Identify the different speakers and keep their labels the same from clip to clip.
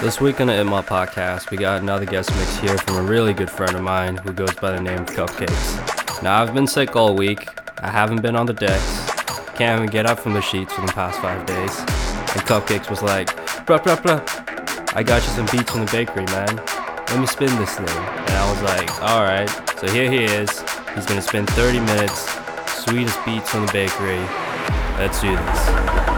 Speaker 1: This week on the It podcast, we got another guest mix here from a really good friend of mine who goes by the name of Cupcakes. Now, I've been sick all week. I haven't been on the decks. Can't even get up from the sheets for the past five days. And Cupcakes was like, bruh, bruh, bruh. I got you some beats from the bakery, man. Let me spin this thing. And I was like, alright. So here he is. He's gonna spend 30 minutes, sweetest beats from the bakery. Let's do this.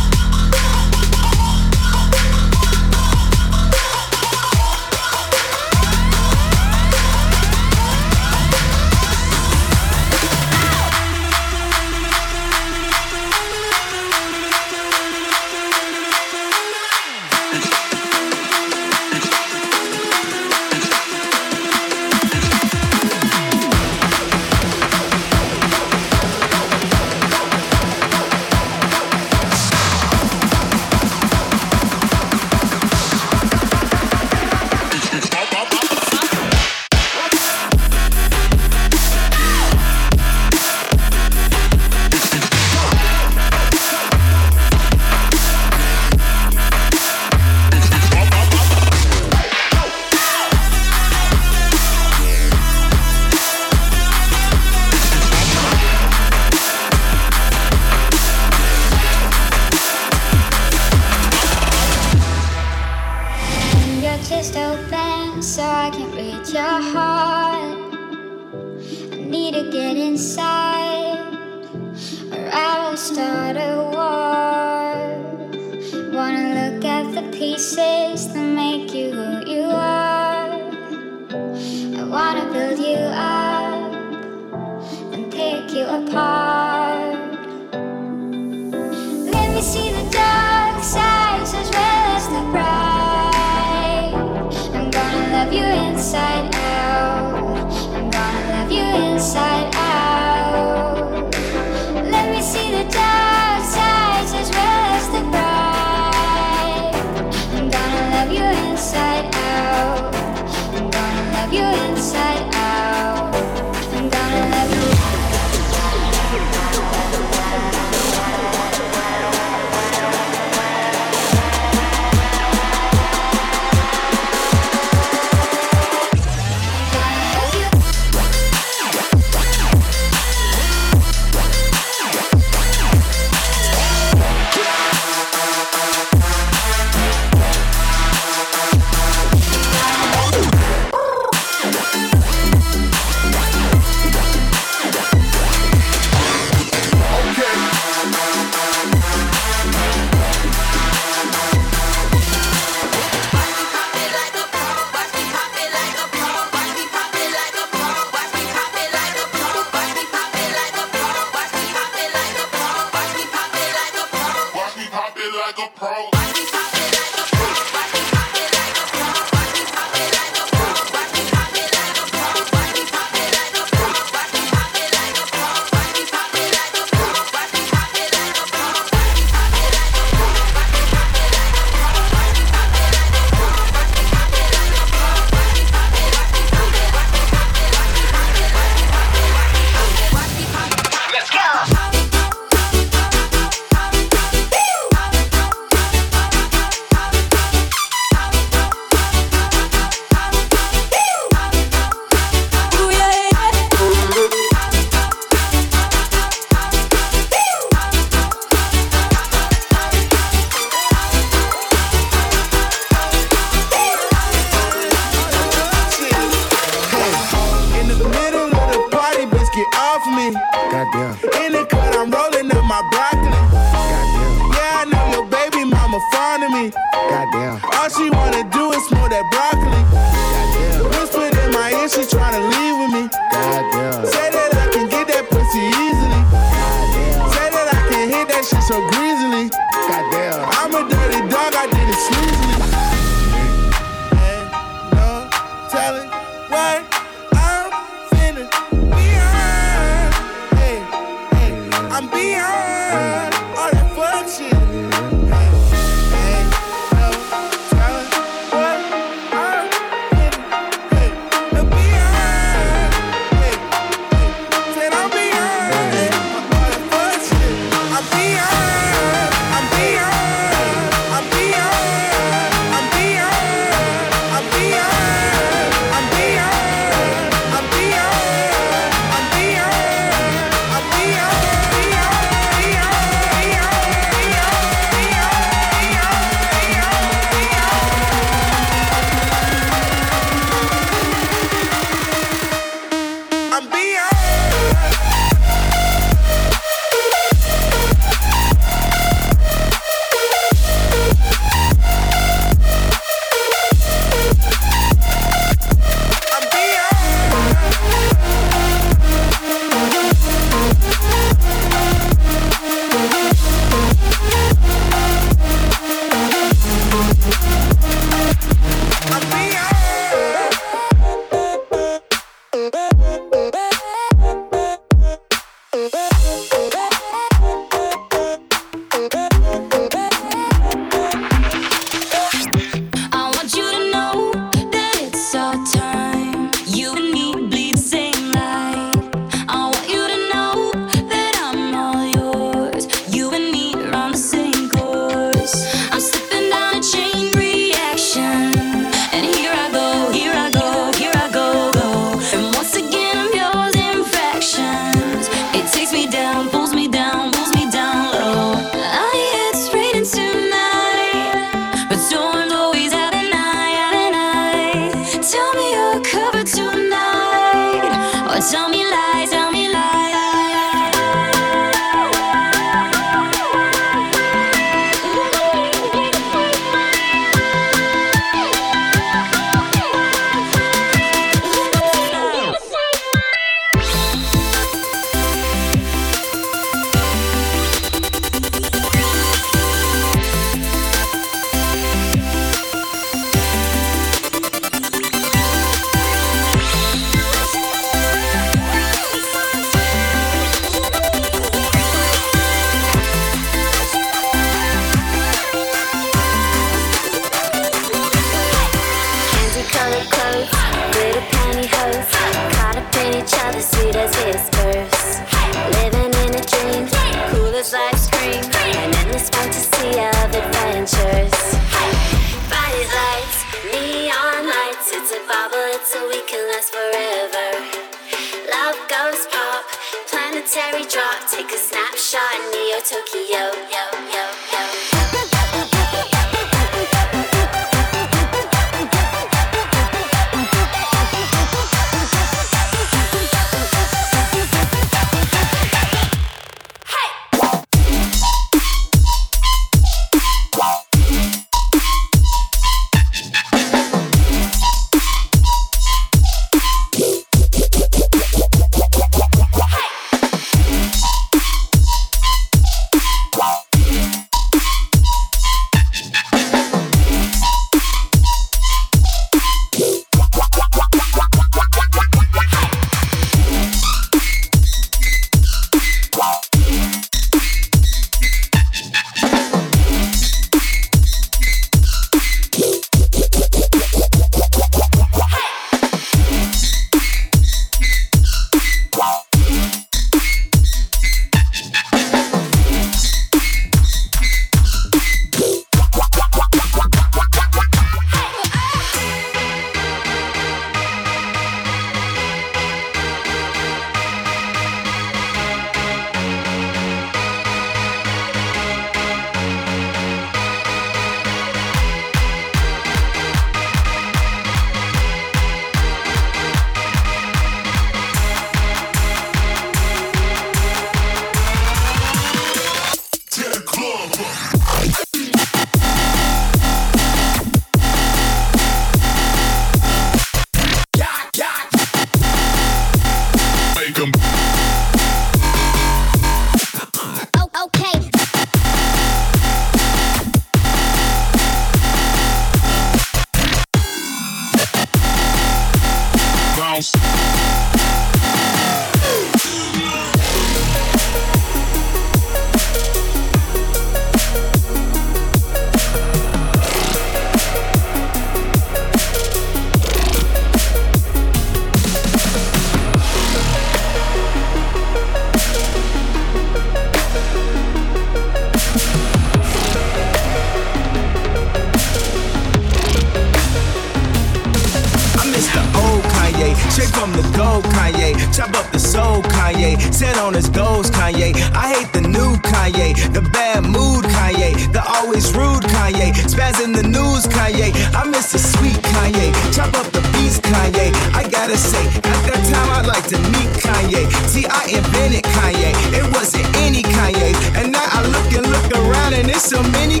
Speaker 2: Kanye. T.I. invented Kanye. It wasn't any Kanye. And now I look and look around and it's so many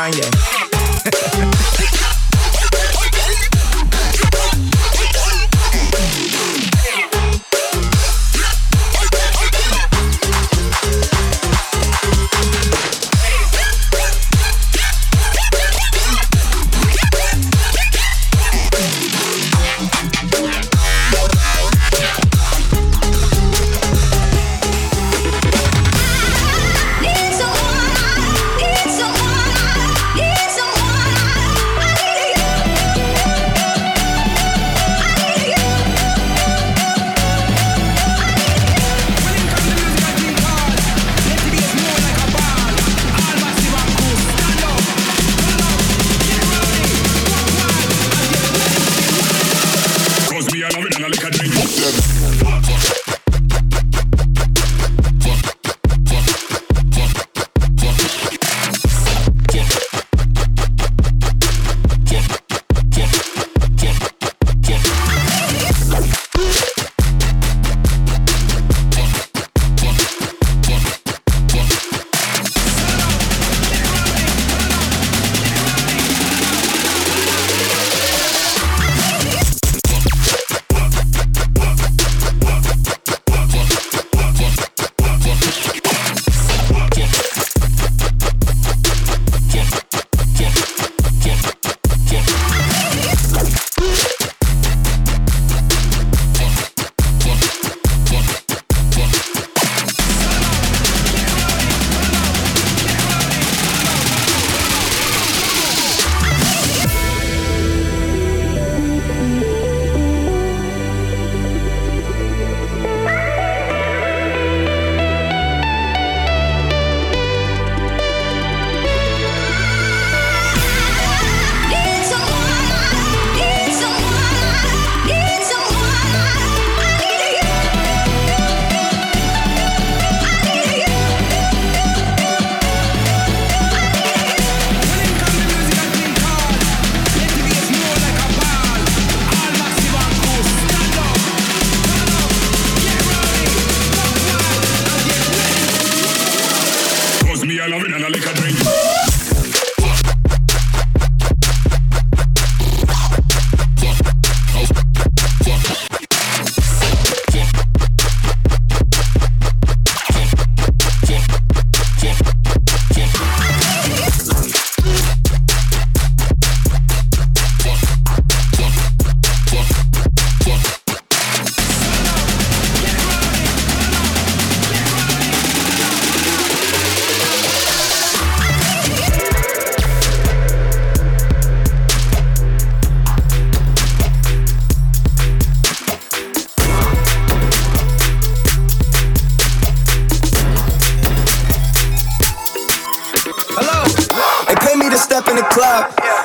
Speaker 2: Kanye.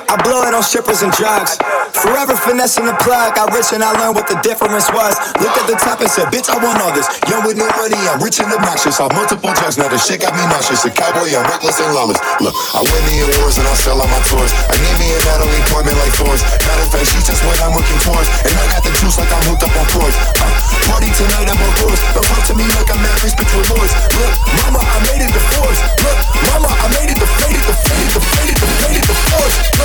Speaker 2: I
Speaker 3: blow it on strippers and drugs. Forever finessing the plug. I rich and I learned what the difference was. Looked at the top and said, bitch, I want all this. Young with no money, I'm rich and obnoxious. I'm multiple drugs, now the shit got me nauseous. A cowboy, I'm reckless and lawless. Look, I win the awards and I sell all my tours. I need me a Natalie appointment like fours. Matter of fact, she's just what I'm working towards. And I got the juice like I'm hooked up on Force. Uh, party tonight, I'm on course. Don't to me like I'm married, speak your lords. Look, mama, I made it the force. Look, mama, I made it the faded, the faded, the faded, the faded, the force. Look,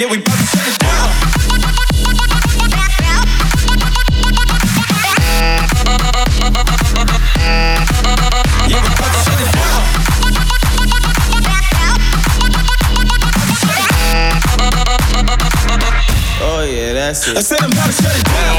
Speaker 4: Yeah, we
Speaker 5: both.
Speaker 4: I said I'm about to shut it down.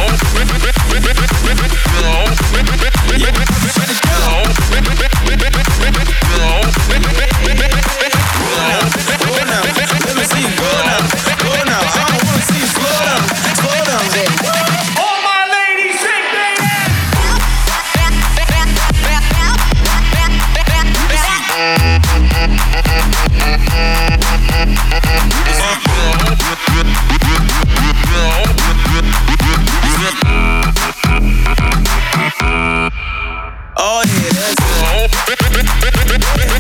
Speaker 4: Yeah.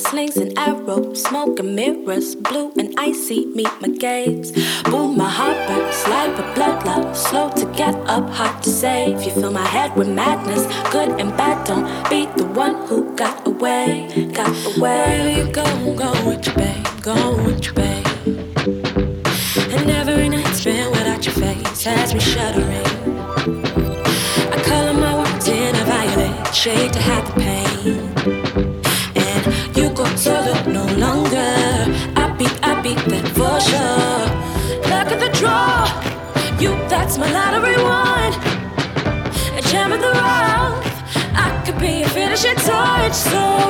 Speaker 6: slings and arrows, smoke and mirrors, blue and icy meet my gaze. Boom, my heart burns, slide a bloodlust. slow to get up, hard to save. You fill my head with madness, good and bad. Don't be the one who got away, got away. Where you go, go with your babe, go with your babe. And every night's been without your face has me shuddering. I color my words in a violet shade to hide the pain no longer. I beat, I beat that for sure. Look at the draw. You, that's my lottery. A gem of the rough. I could be finishing touch. So.